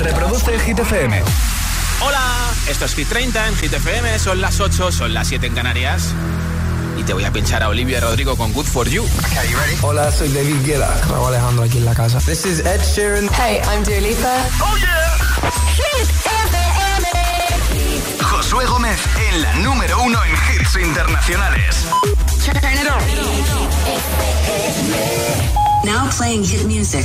Reproduce Hit FM. Hola, esto es Hit 30 en Hit FM. Son las 8, son las 7 en Canarias. Y te voy a pinchar a Olivia Rodrigo con Good For You. Hola, soy David Guetta. Raúl Alejandro aquí en la casa. This is Ed Sheeran. Hey, I'm Dua Lipa. ¡Oh, yeah! Hit FM. Josué Gómez en la número uno en hits internacionales. Turn it on. Now playing hit music.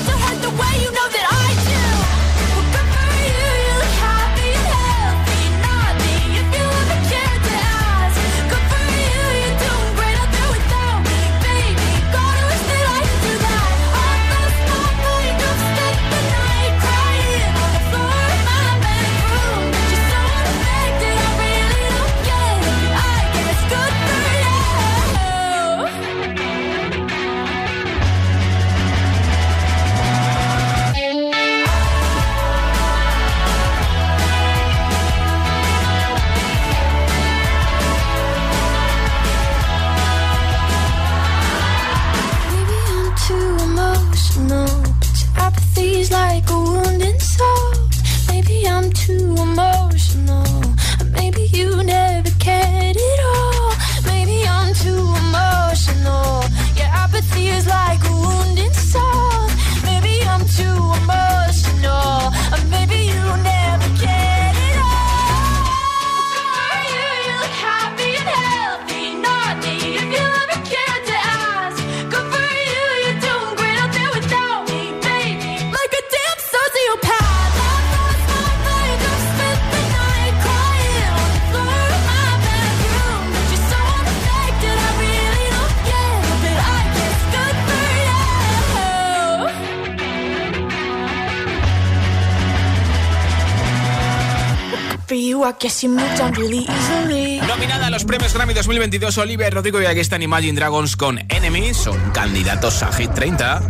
Nominada a los premios Grammy 2022, Olivia Rodrigo y aquí están Imagine Dragons con Enemy. Son candidatos a Hit 30.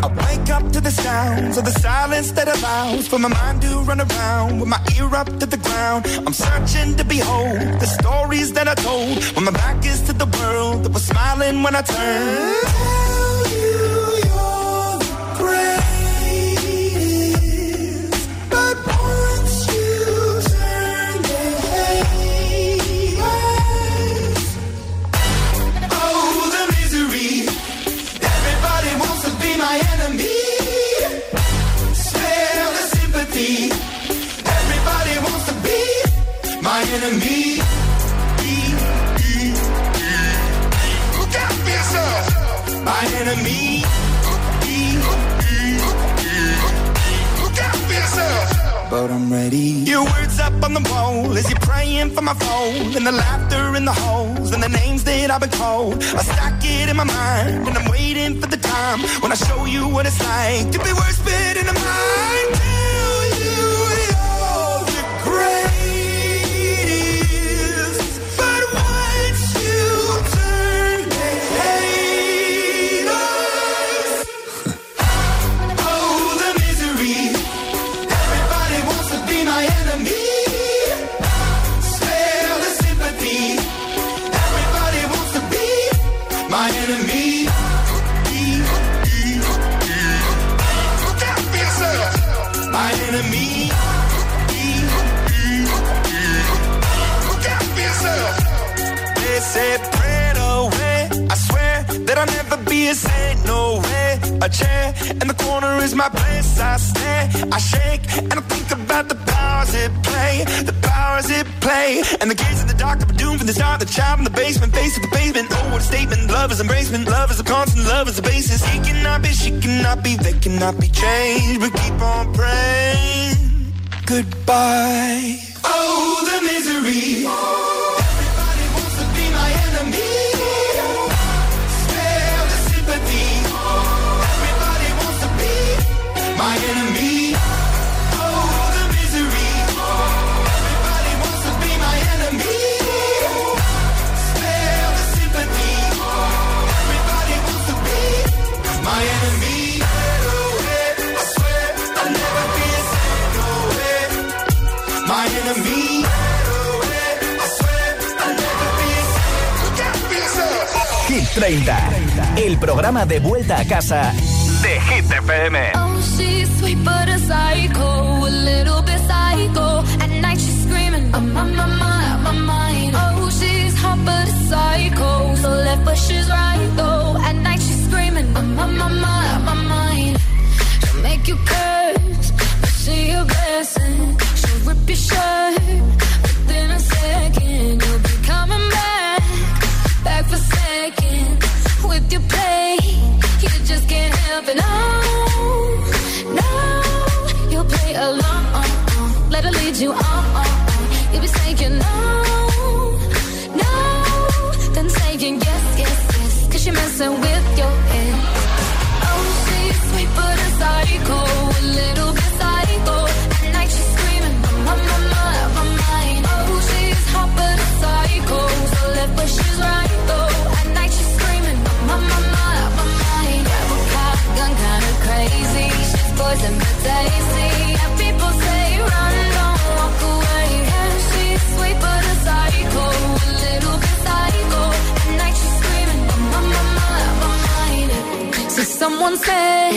I wake up to the sounds of the silence that allows for my mind to run around with my ear up to the ground. I'm searching to behold the stories that I told when my back is to the world that was smiling when I turned. 30. El programa de vuelta a casa de Hit FM. Oh, she's sweet but a psycho, a little bit psycho. At night she's screaming, I'm on my mind, my mind. Oh, she's hot but a psycho, so left but she's right though. At night she's screaming, I'm on my mind, my mind. She'll make you curse, but she a blessing. She'll rip your shirt. you off. someone say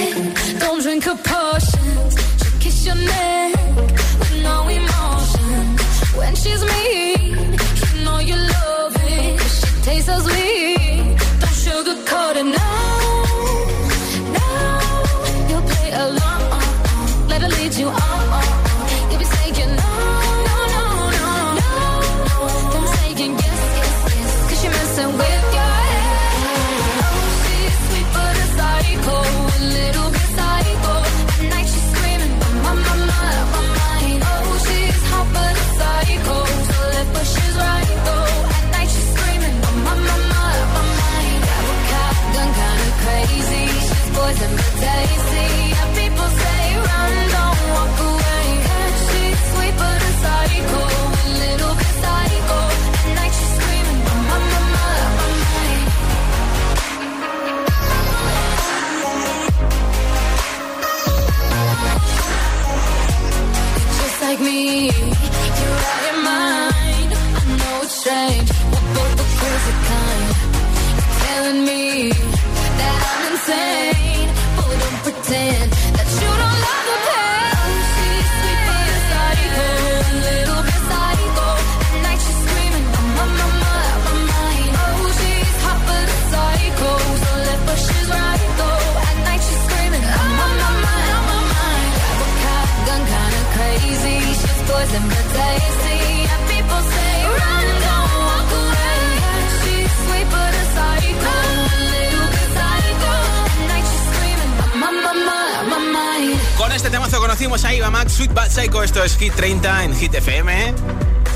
Decimos ahí va Max, Sweet Bad Psycho, esto es Hit 30 en Hit FM. ¿eh?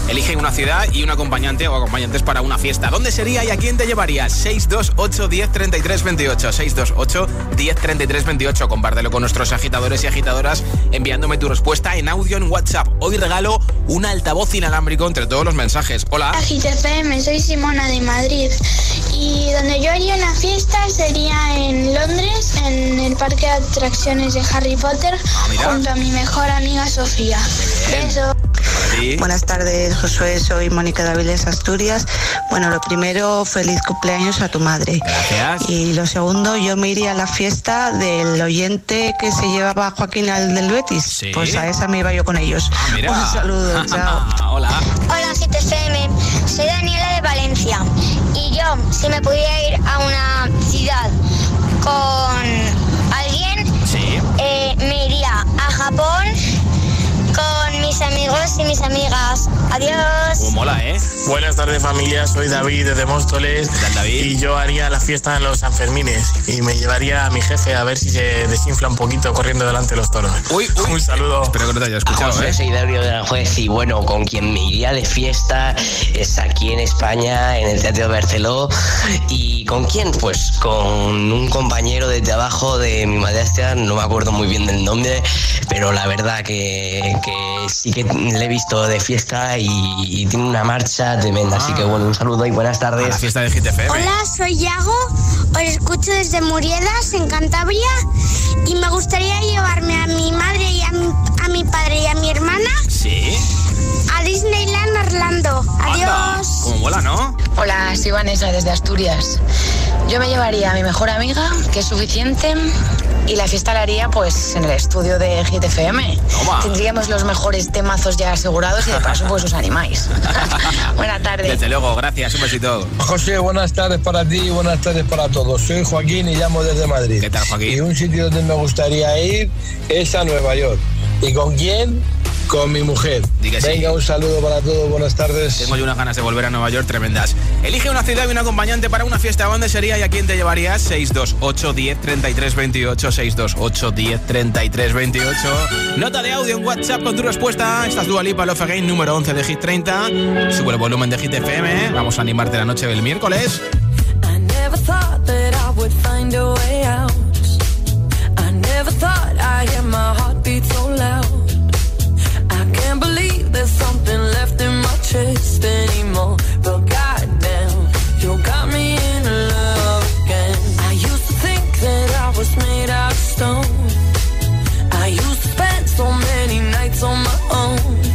Elige una ciudad y un acompañante o acompañantes para una fiesta. ¿Dónde sería y a quién te llevarías? 628 10 33 28. 628 10 33 28. Compártelo con nuestros agitadores y agitadoras enviándome tu respuesta en audio en WhatsApp. Hoy regalo un altavoz inalámbrico entre todos los mensajes. Hola. AGTFM, soy Simona de Madrid. Y donde yo haría una fiesta sería en Londres, en el parque de atracciones de Harry Potter, ah, junto a mi mejor amiga Sofía. Eso. Buenas tardes, Josué. Soy Mónica Dáviles Asturias. Bueno, lo primero, feliz cumpleaños a tu madre. Gracias. Y lo segundo, yo me iría a la fiesta del oyente que se llevaba Joaquín al del Betis. Sí. Pues a esa me iba yo con ellos. Ah, Un saludo, chao. Hola. Hola, GTFM. Soy Daniela de Valencia. Y yo, si me pudiera ir a una ciudad con alguien, sí. Eh, me iría a Japón con mis amigos y mis amigas. Adiós. Uh, mola, ¿eh? Buenas tardes familia, soy David desde Móstoles ¿Qué tal, David? y yo haría la fiesta en los Sanfermines y me llevaría a mi jefe a ver si se desinfla un poquito corriendo delante de los toros. Uy, uy. Un saludo. Espero que no te haya escuchado, José, ¿eh? soy Dario de Aranjuez y bueno, con quien me iría de fiesta es aquí en España, en el Teatro Barceló. ¿Y con quién? Pues con un compañero de trabajo de mi madrastra, no me acuerdo muy bien del nombre, pero la verdad que, que sí que le he visto de fiesta y, y tiene una marcha tremenda. Así que bueno, un saludo y buenas A la tardes. fiesta de GTFM. Hola, soy Yago, os escucho desde Muriedas, en Cantabria, y me gustaría llevarme a mi madre y a mi, a mi padre y a mi hermana Sí. Disneyland Orlando. Anda. Adiós. Como mola, ¿no? Hola, soy Vanessa desde Asturias. Yo me llevaría a mi mejor amiga, que es suficiente, y la fiesta la haría pues en el estudio de GTFM. Toma. Tendríamos los mejores temazos ya asegurados y de paso pues os animáis. Buena tarde. Desde luego, gracias, un besito. José, buenas tardes para ti y buenas tardes para todos. Soy Joaquín y llamo desde Madrid. ¿Qué tal, Joaquín? Y un sitio donde me gustaría ir es a Nueva York. ¿Y con quién? Con mi mujer. Di que sí. Venga, un saludo para todos, buenas tardes. Tengo yo unas ganas de volver a Nueva York tremendas. Elige una ciudad y un acompañante para una fiesta. ¿A dónde sería y a quién te llevarías? 628 10 33 28 628 10 33 28 Nota de audio en WhatsApp con tu respuesta. Esta es Dua Lipa Love Again, número 11 de Hit 30. Sube el volumen de Hit FM. Vamos a animarte la noche del miércoles. I never thought that I would find a way out. I never thought I'd hear my heartbeat so loud. I can't believe there's something left in my chest anymore. But goddamn, you got me in love again. I used to think that I was made out of stone. I used to spend so many nights on my own.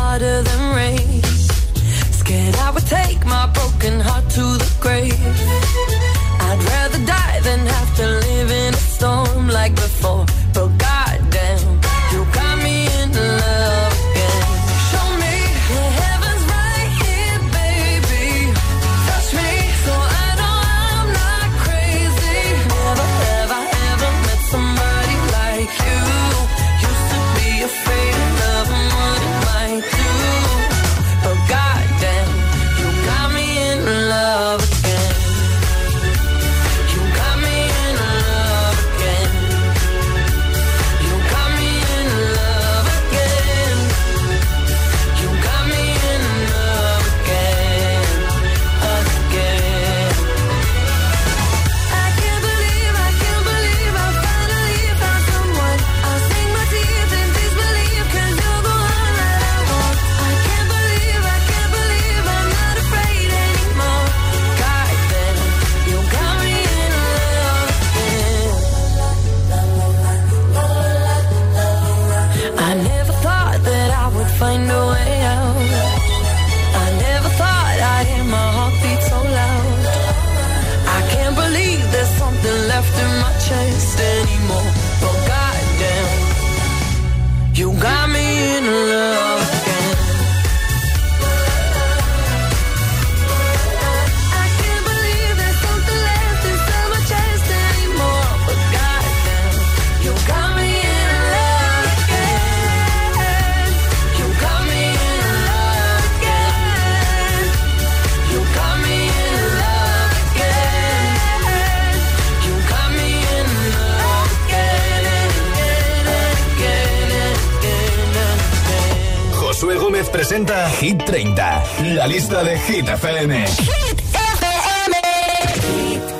harder than presenta Hit 30, la lista de Hit FM. Hit FM.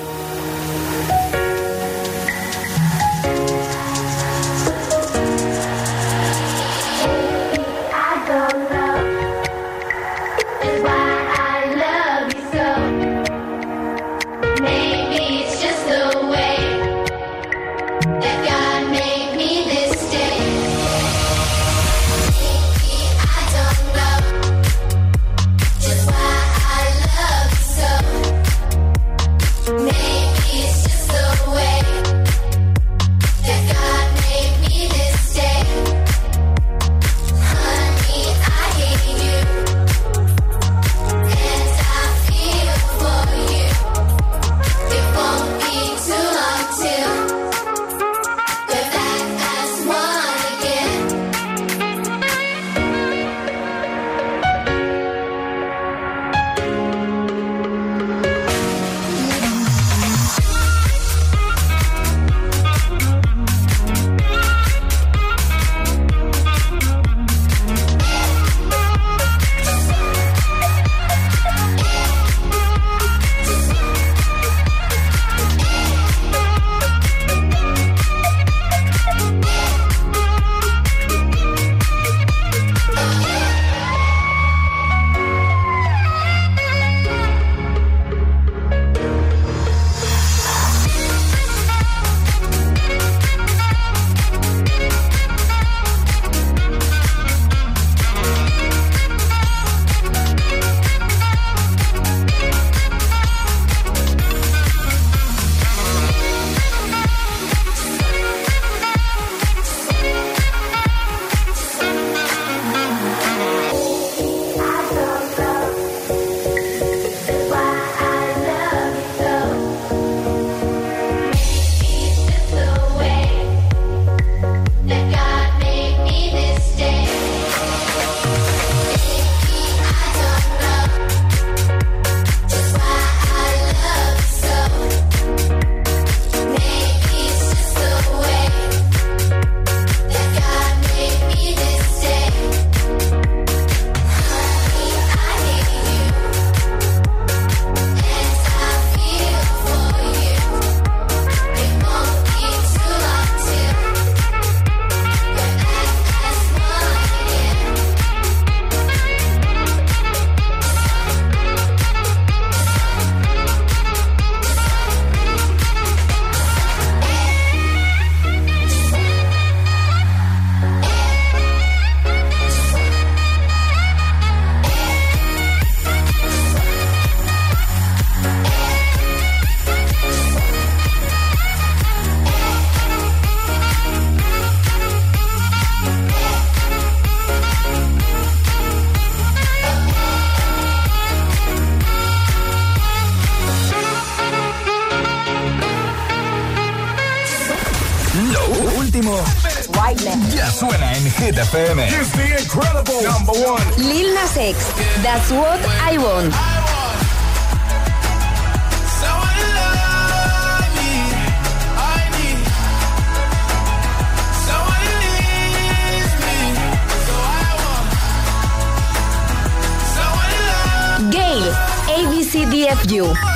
ABCDFU.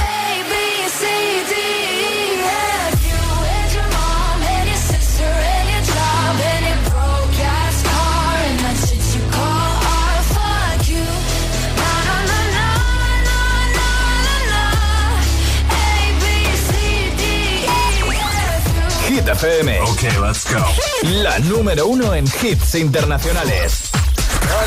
FM. Ok, let's go. La número uno en hits internacionales.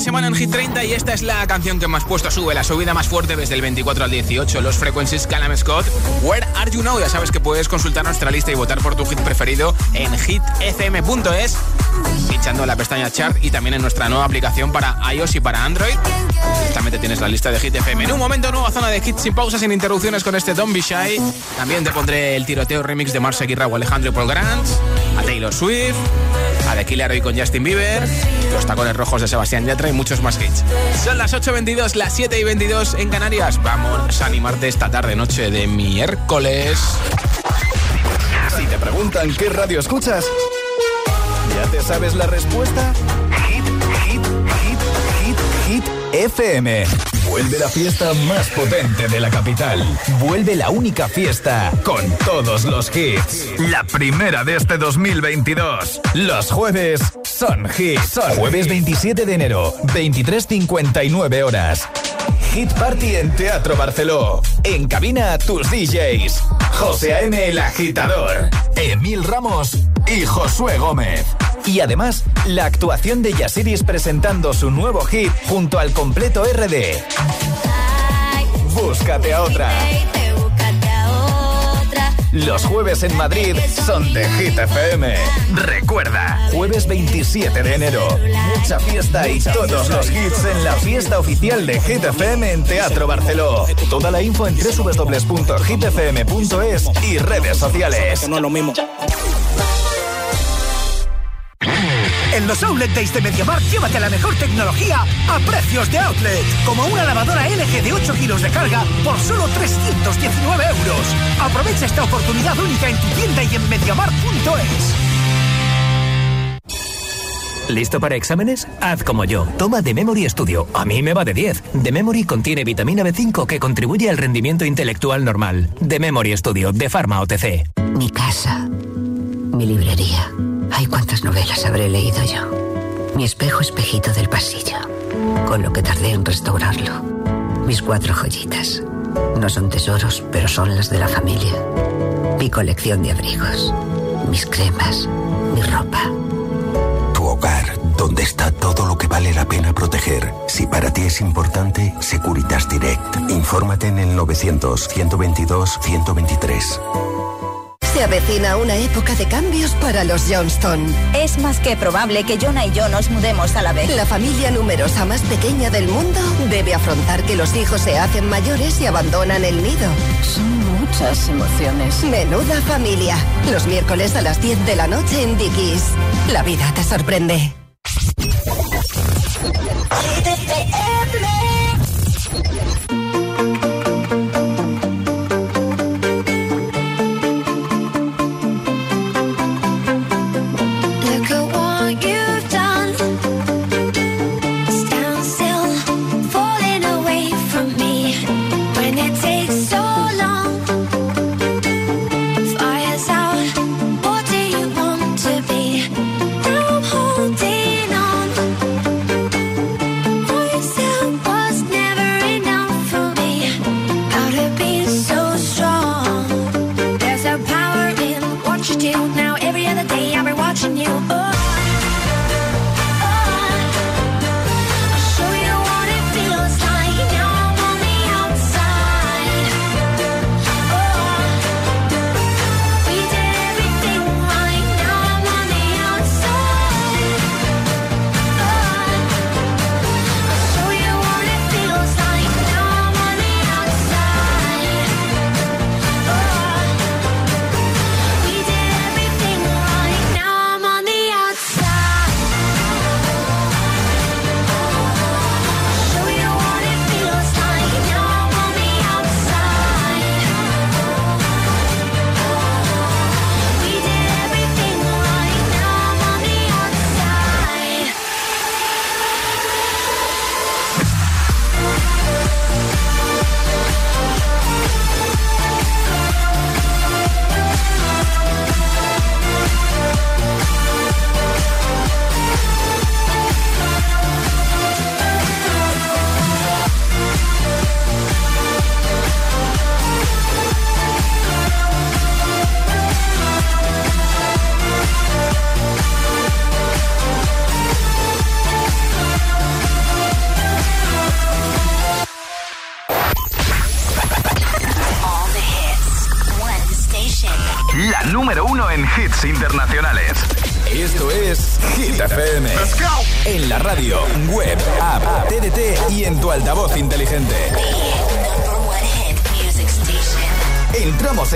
Segunda semana en Hit 30 y esta es la canción que más puesto sube, la subida más fuerte desde el 24 al 18. Los Frequencies Calam Scott. Where are you now? Ya sabes que puedes consultar nuestra lista y votar por tu hit preferido en hitfm.es, pinchando la pestaña chart y también en nuestra nueva aplicación para iOS y para Android. También tienes la lista de Hit FM. En un momento, nueva zona de hits sin pausas, sin interrupciones con este Don't Be Shy. También te pondré el tiroteo remix de Marcia Guirra o Alejandro Paul Grant, a Taylor Swift, a The Killer hoy con Justin Bieber, los tacones rojos de Sebastián Yatra y muchos más hits. Son las 8.22, las 7 y 22 en Canarias. Vamos a animarte esta tarde, noche de miércoles. Si te preguntan qué radio escuchas, ¿ya te sabes la respuesta? Hit, hit, hit, hit, hit, FM. Vuelve la fiesta más potente de la capital. Vuelve la única fiesta con todos los hits. La primera de este 2022. Los jueves son hits. Jueves 27 de enero, 23.59 horas. Hit Party en Teatro Barceló. En cabina tus DJs. José A.M. el agitador. Emil Ramos y Josué Gómez. Y además, la actuación de Yasiris presentando su nuevo hit junto al completo RD. Búscate a otra. Los jueves en Madrid son de Hit FM. Recuerda, jueves 27 de enero. Mucha fiesta y todos los hits en la fiesta oficial de Hit FM en Teatro Barceló. Toda la info en www.hitfm.es y redes sociales. No lo mismo. En los Outlet Days de MediaMarkt, llévate la mejor tecnología a precios de outlet. Como una lavadora LG de 8 kilos de carga por solo 319 euros. Aprovecha esta oportunidad única en tu tienda y en MediaMarkt.es. ¿Listo para exámenes? Haz como yo. Toma The Memory Studio. A mí me va de 10. The Memory contiene vitamina B5 que contribuye al rendimiento intelectual normal. The Memory Studio de Pharma OTC. Mi casa. Mi librería. Ay, cuántas novelas habré leído yo. Mi espejo espejito del pasillo. Con lo que tardé en restaurarlo. Mis cuatro joyitas. No son tesoros, pero son las de la familia. Mi colección de abrigos. Mis cremas. Mi ropa. Tu hogar, donde está todo lo que vale la pena proteger. Si para ti es importante, Securitas Direct. Infórmate en el 900-122-123. Se avecina una época de cambios para los Johnston. Es más que probable que Jonah y yo nos mudemos a la vez. La familia numerosa más pequeña del mundo debe afrontar que los hijos se hacen mayores y abandonan el nido. Son muchas emociones. Menuda familia. Los miércoles a las 10 de la noche en Dickies. La vida te sorprende.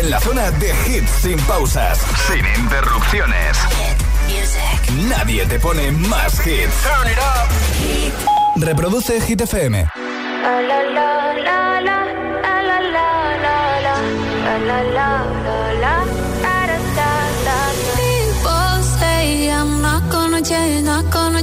En la zona de hits sin pausas, sin interrupciones. Nadie te pone más hits. Reproduce Hit FM. People say I'm not gonna change, not gonna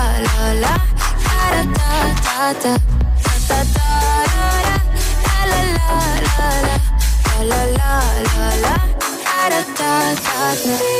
La la la la la da da da da da da da la la la la la la la la da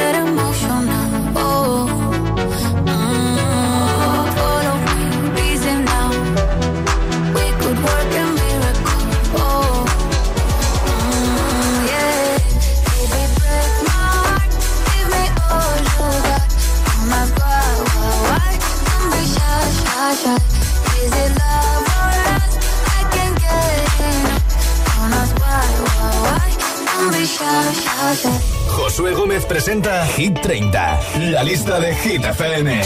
Josué Gómez presenta Hit 30, la lista de Hit FM.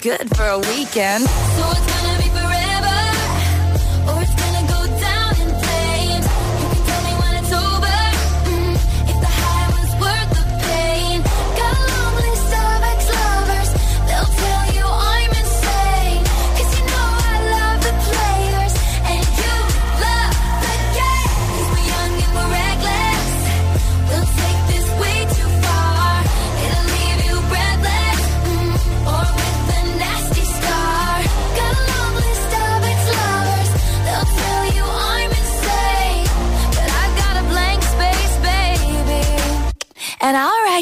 Good for a weekend. So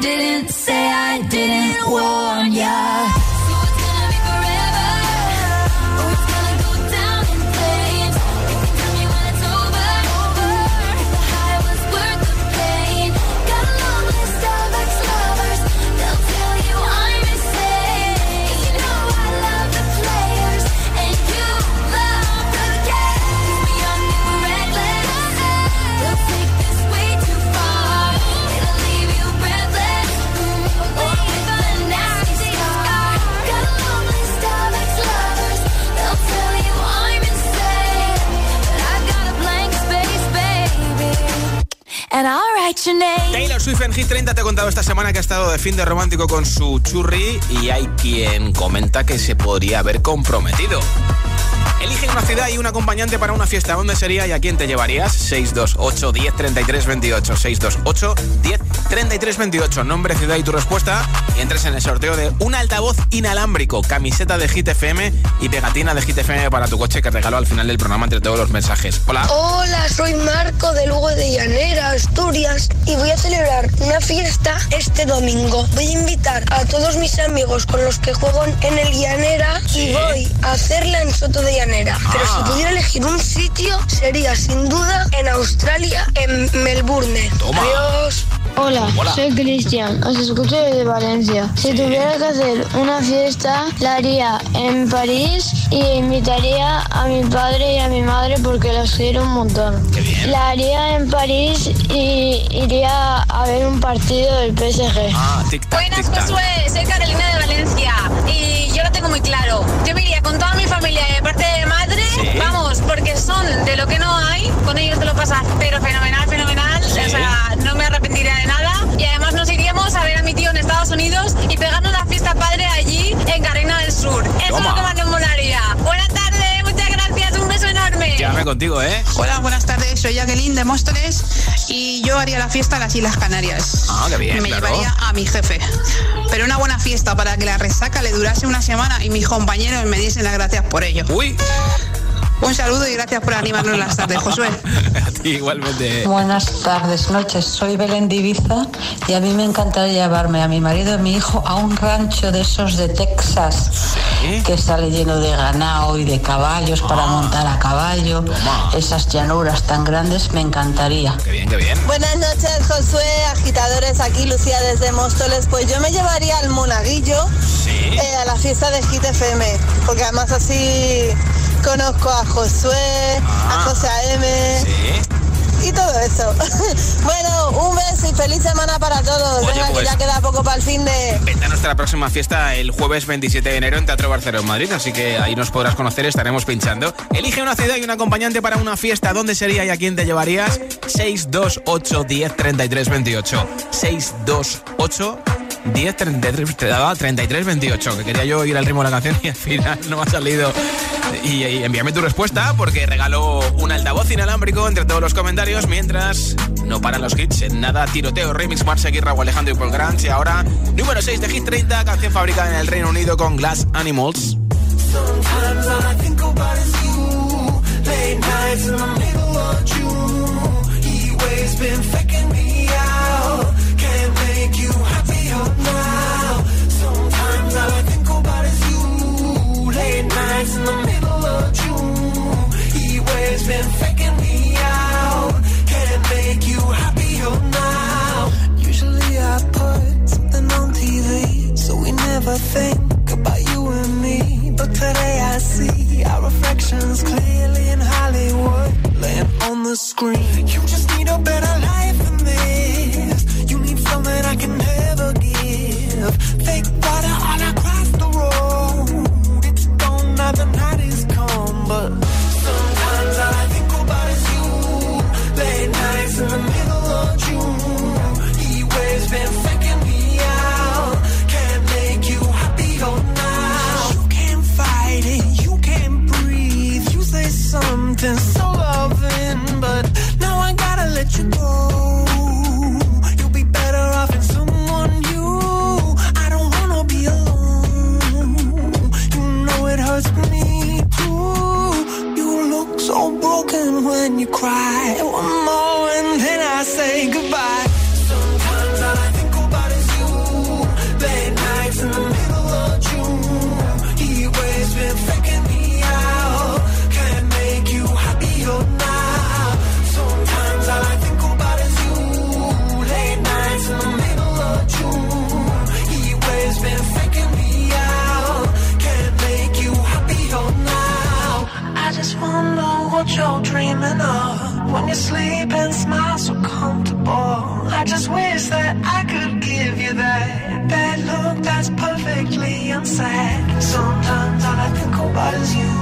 didn't, say I didn't warn ya. And I'll write your name. Taylor Swift en Hit 30 te he contado esta semana que ha estado de fin de romántico con su churri y hay quien comenta que se podría haber comprometido. Elige una ciudad y un acompañante para una fiesta. ¿Dónde sería y a quién te llevarías? 628 10 33 28. 628 10 33 28. Nombre, ciudad y tu respuesta. Y entres en el sorteo de un altavoz inalámbrico, camiseta de Hit FM y pegatina de Hit FM para tu coche que regalo al final del programa entre todos los mensajes. Hola. Hola, soy Marco de Lugo de Llanera, Asturias, y voy a celebrar una fiesta este domingo. Voy a invitar a todos mis amigos con los que juego en el Llanera y voy a hacerla en Soto de Llanera. Pero Ah. si pudiera elegir un sitio, sería sin duda en Australia, en Melbourne. Toma. Adiós. Hola, Hola. soy Cristian, os escucho desde Valencia. Si tuviera que hacer una fiesta, la haría en París y invitaría a mi padre y a mi madre porque los quiero un montón. La haría en París y iría a ver un partido del PSG. Ah, tic Buenas, Josué. Soy Carolina de Valencia y tengo muy claro. Yo me iría con toda mi familia de parte de madre. Vamos, porque son de lo que no hay. Con ellos te lo pasas, pero fenomenal, fenomenal. O sea, no me arrepentiría de nada. Y además nos iríamos a ver a mi tío en Estados Unidos y pegarnos la fiesta padre allí en Carolina del Sur. Eso es lo que más nos molaría. Buenas tardes. Llévame contigo, ¿eh? Hola, buenas tardes. Soy Jacqueline de Móstoles y yo haría la fiesta en las Islas Canarias. Ah, qué bien, Me claro. llevaría a mi jefe. Pero una buena fiesta para que la resaca le durase una semana y mis compañeros me diesen las gracias por ello. Uy. Un saludo y gracias por animarnos las tardes, Josué. A ti igualmente. Buenas tardes, noches. Soy Belén de Ibiza y a mí me encantaría llevarme a mi marido y mi hijo a un rancho de esos de Texas que sale lleno de ganado y de caballos para montar a caballo. Esas llanuras tan grandes me encantaría. Qué bien, qué bien. Buenas noches, Josué, agitadores, aquí Lucía desde Móstoles. Pues yo me llevaría al Monaguillo eh, a la fiesta de Hit FM, porque además así conozco a Josué, a José AM y todo eso. bueno, un beso y feliz semana para todos. Oye, Venga, pues- que ya queda poco para el fin de... Vente a nuestra próxima fiesta el jueves 27 de enero en Teatro Barcelona Madrid, así que ahí nos podrás conocer, estaremos pinchando. Elige una ciudad y un acompañante para una fiesta. ¿Dónde sería y a quién te llevarías? 628 10 33 28. 628 10 33, te daba 33 28, que quería yo ir al ritmo de la canción y al final no ha salido. Y, envíame tu respuesta porque regalo un altavoz inalámbrico entre todos los comentarios mientras no paran los hits. En nada, tiroteo, remix, Marcia o Alejandro y Paul Grant. Y ahora, número 6 de Hit 30, canción fabricada en el Reino Unido con Glass Animals. Nights in the middle of June. He waves been faking me out. Can't make you happier now. Usually I put something on TV, so we never think about you and me. But today I see our reflections clearly in Hollywood, laying on the screen. You sleep and smile so comfortable. I just wish that I could give you that that look that's perfectly unsaid. Sometimes all I think about is you.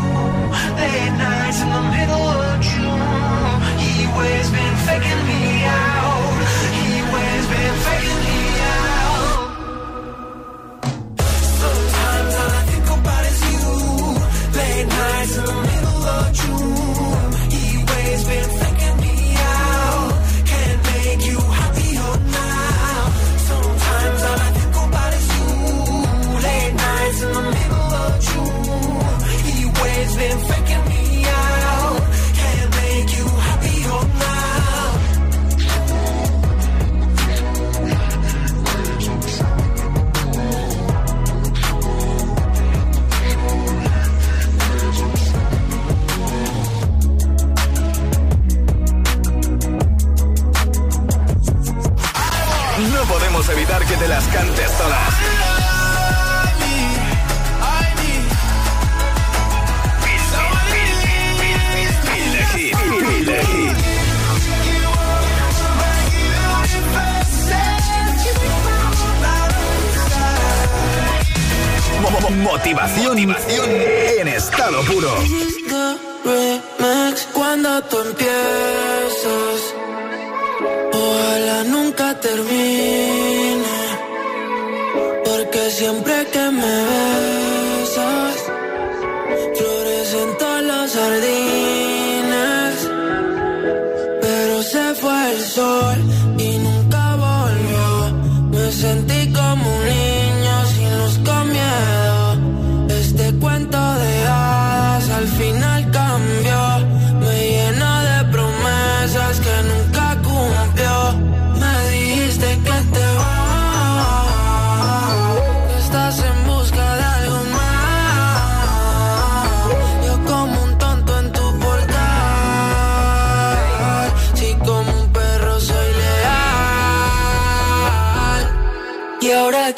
seguro. Cuando tú empiezas, ojalá nunca termine, porque siempre que me besas, florecen todas las sardinas, pero se fue el sol.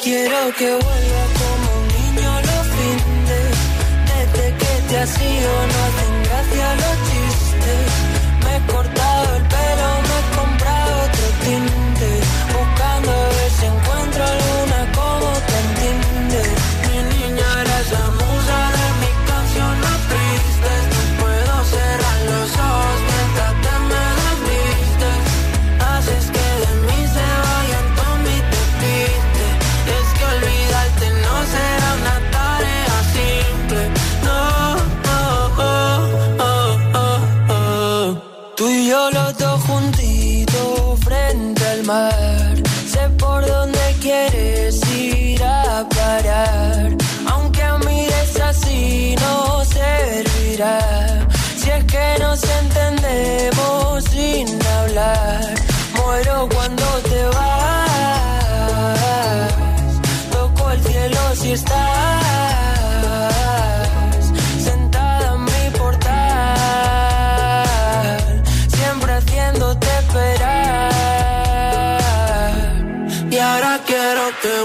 quiero que vuelva.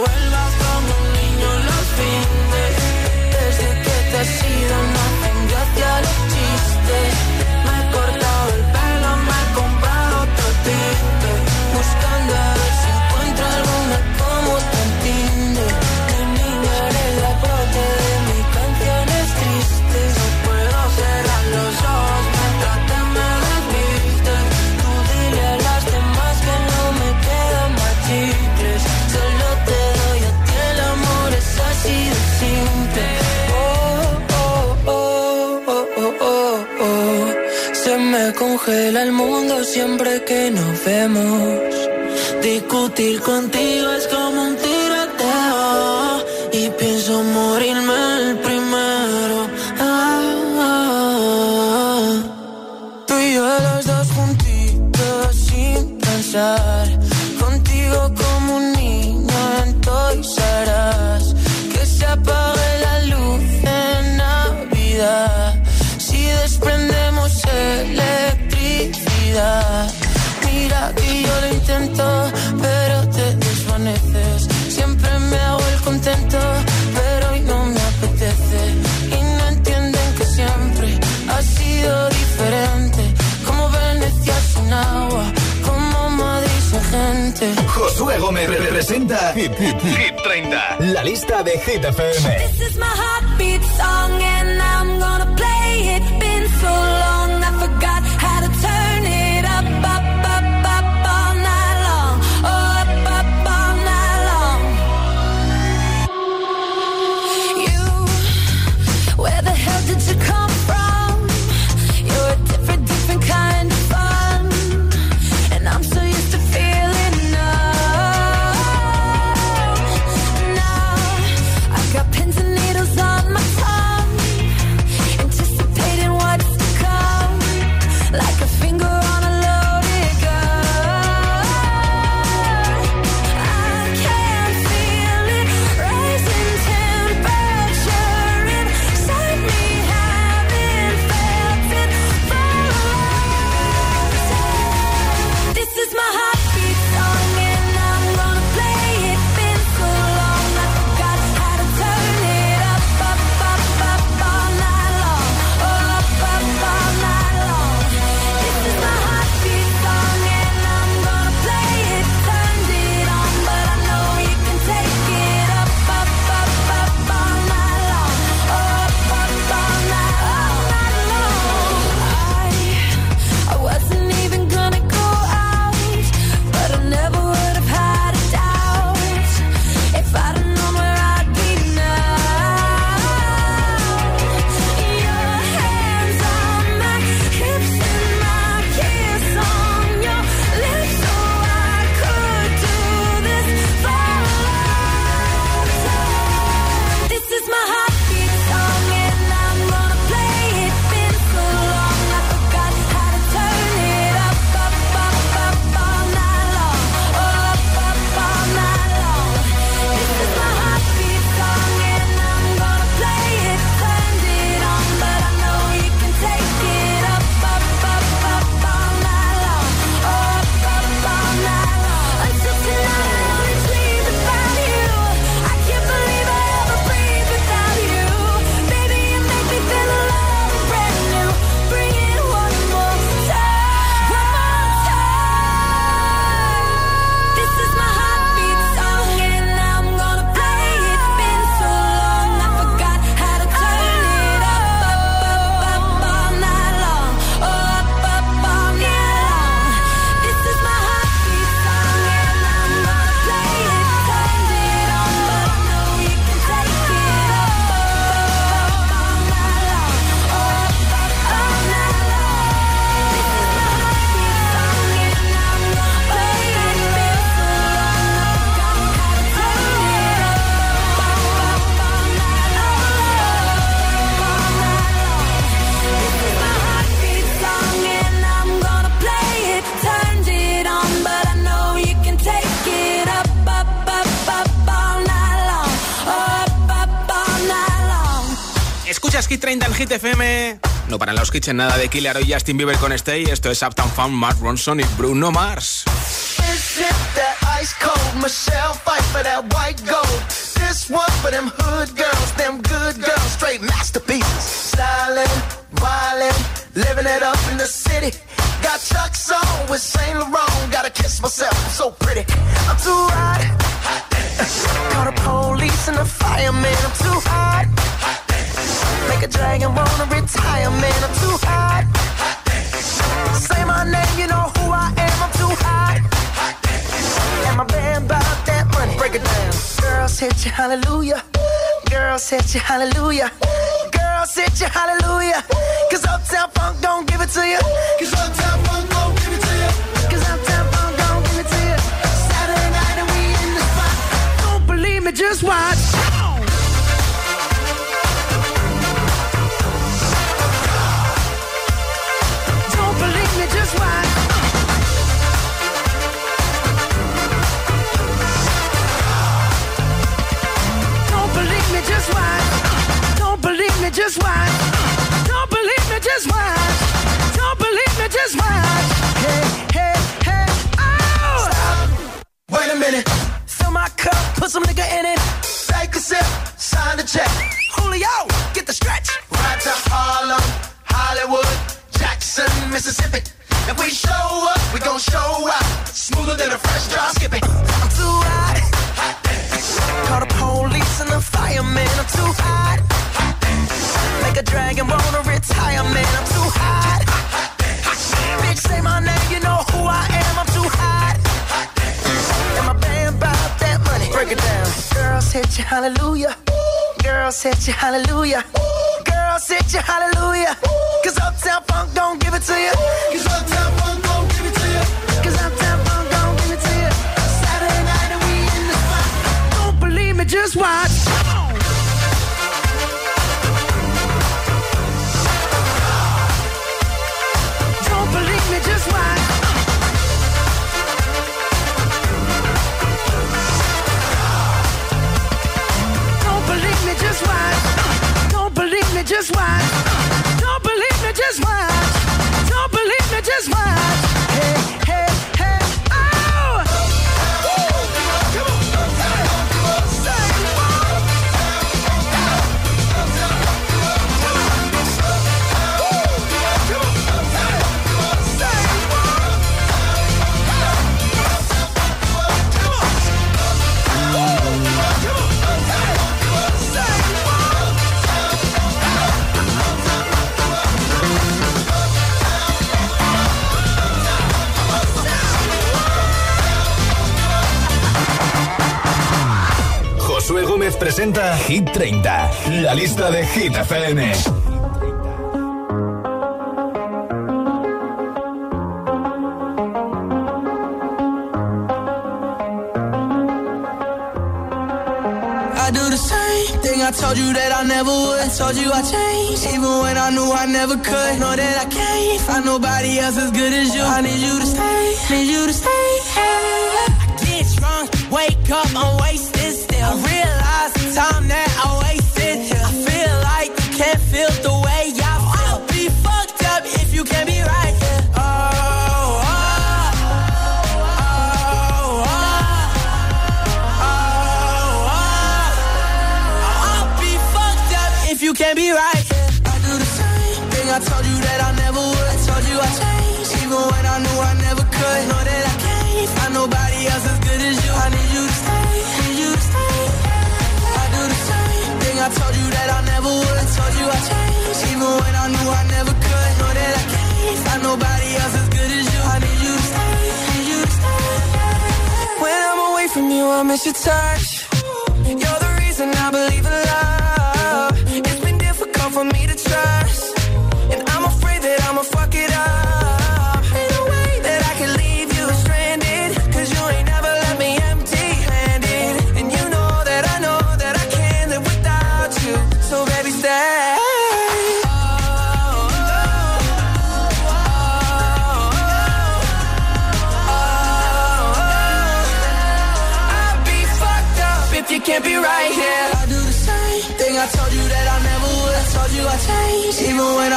vuelvas como un niño los fines. Desde que te has ido no hacen gracia los chistes. el mundo siempre que nos vemos. Discutir contigo es como presenta Hit, Hit, Hit 30. La lista de Hit FM. No paran los hits en nada de Killer y Justin Bieber con Stay. Esto es Uptown Fun, Mark Ronson y Bruno Mars. Living it up in the city. Got with Laurent. Gotta kiss myself, I'm so pretty. I'm too. Make a dragon wanna retire, man. I'm too hot. Say my name, you know who I am. I'm too hot. And my band bought that money. Break it down. Girls hit you, hallelujah. Girls hit you, hallelujah. Girls hit you, hallelujah. Cause Uptown Funk don't give it to you. Cause Uptown Funk don't give it to you. Cause Uptown Funk don't give it to you. Saturday night and we in the spot. Don't believe me, just watch. just watch. Don't believe me, just watch. Don't believe me, just watch. Hey, hey, hey, oh! Stop. Wait a minute. Fill my cup, put some nigga in it. Take a sip, sign the check. Julio, get the stretch. Right to Harlem, Hollywood, Jackson, Mississippi. If we show up, we gon' show up. Smoother than a fresh drop. skipping. I'm too hot. hot Call the police and the firemen. I'm too hot like a dragon, wanna retire, man. I'm too hot. Bitch, say my name, you know who I am. I'm too hot. And my band bought that money. Break it down. Girls hit you, hallelujah. Girls hit you, hallelujah. Girls hit you, hallelujah. Cause Uptown Funk don't give it to you. Cause Uptown Funk don't give it to you. Uptown Funk don't give it to you. Saturday night and we in the spot. Don't believe me, just watch. Just watch. Don't believe me, just white No believe me just watch. Don't presenta Hit 30, la lista de Hit FM. I told you that I never would. Told you I changed, even when I knew I never could. Know that I can't find nobody else as good as you. I need you to stay, need you to stay. Drunk, wake up, I'm wasted time I knew I never could. Know that I can't find nobody else as good as you. I need you to stay, need you to stay. When I'm away from you, I miss your touch.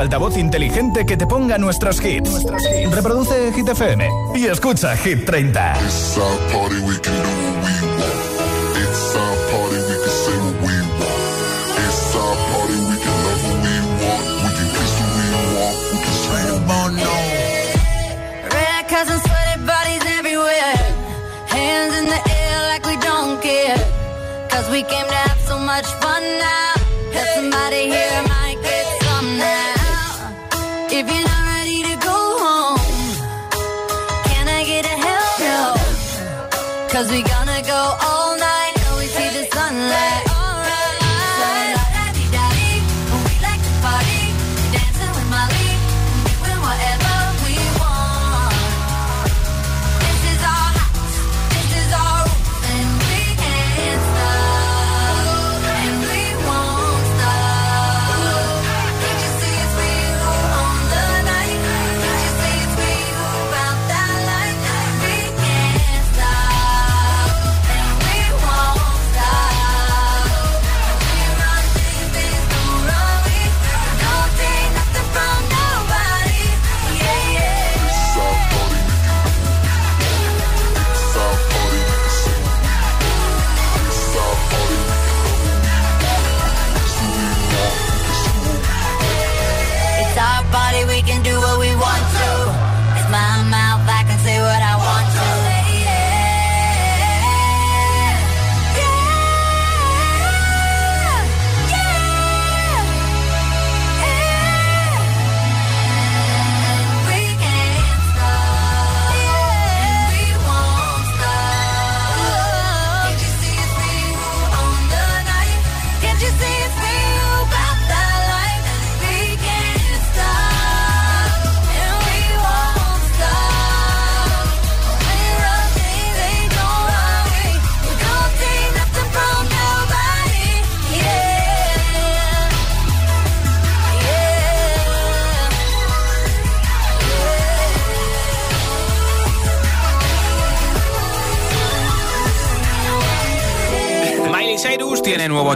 tu altavoz inteligente que te ponga nuestros hits. Reproduce Hit FM y escucha Hit 30. It's our party, we can do what we want. It's our party, we can say what we want. It's our party, we can love what we want. We can kiss what we want. We can swing what we want. Red cups and sweaty bodies everywhere. Hands in the air like we don't care. Cause we came to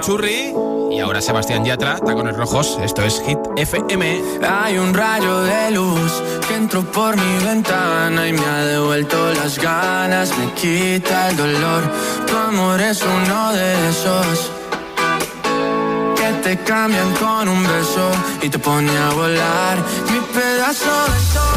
churri. Y ahora Sebastián Yatra, tacones rojos. Esto es Hit FM. Hay un rayo de luz que entró por mi ventana y me ha devuelto las ganas, me quita el dolor. Tu amor es uno de esos que te cambian con un beso y te pone a volar. Mi pedazo de sol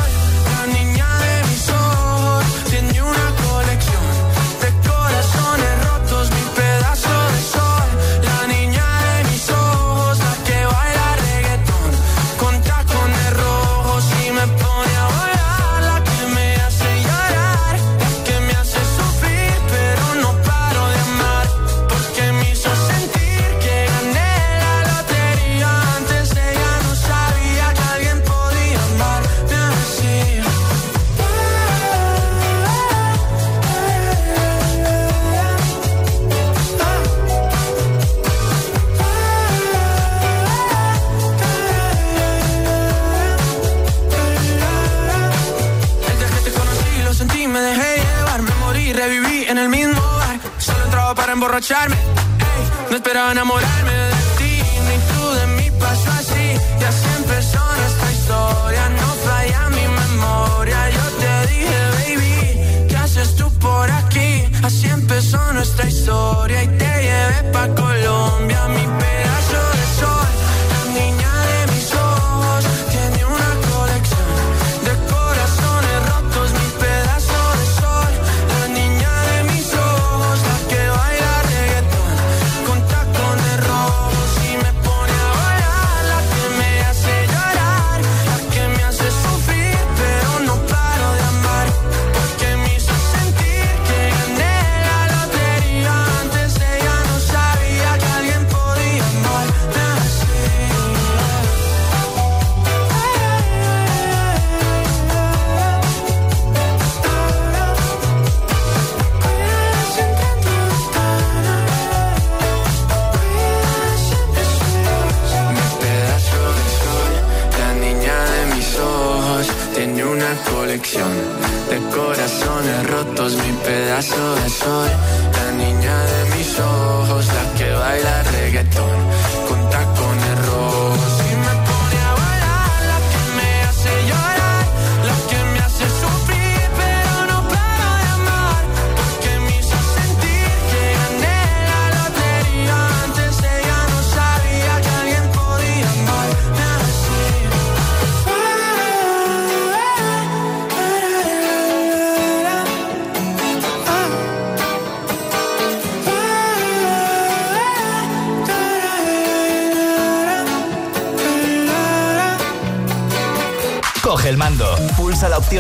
de corazones rotos, mi pedazo de sol, la niña de mis ojos, la que baila reggaetón con tacones rojos.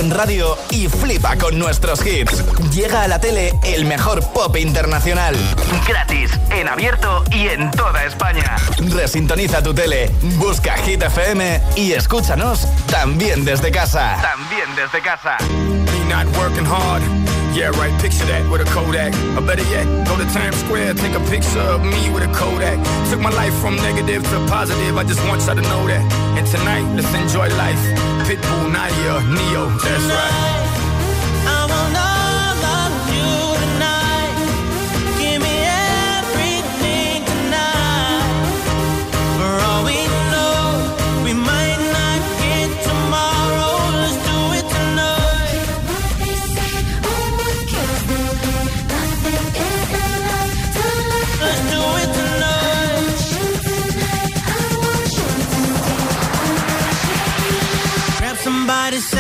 Radio y flipa con nuestros hits. Llega a la tele el mejor pop internacional. Gratis, en abierto y en toda España. Resintoniza tu tele, busca Hit FM y escúchanos también desde casa. También desde casa. not working hard. Yeah, right, picture that with a Kodak. Or better yet, go to Times Square, take a picture of me with a Kodak. Took my life from negative to positive, I just want y'all to know that. And tonight, let's enjoy life. Pitbull, Nadia, Neo, that's right.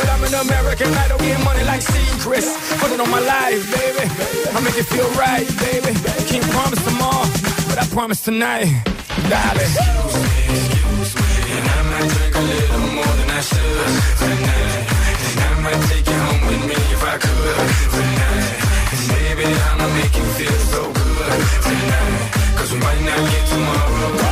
but I'm an American. I don't get money like Chris. Put it on my life, baby. I make it feel right, baby. Can't promise tomorrow, but I promise tonight, darling. Excuse me, excuse me, and I might drink a little more than I should tonight. And I might take you home with me if I could tonight. And baby, I'ma make you feel so good tonight. Cause we might not get tomorrow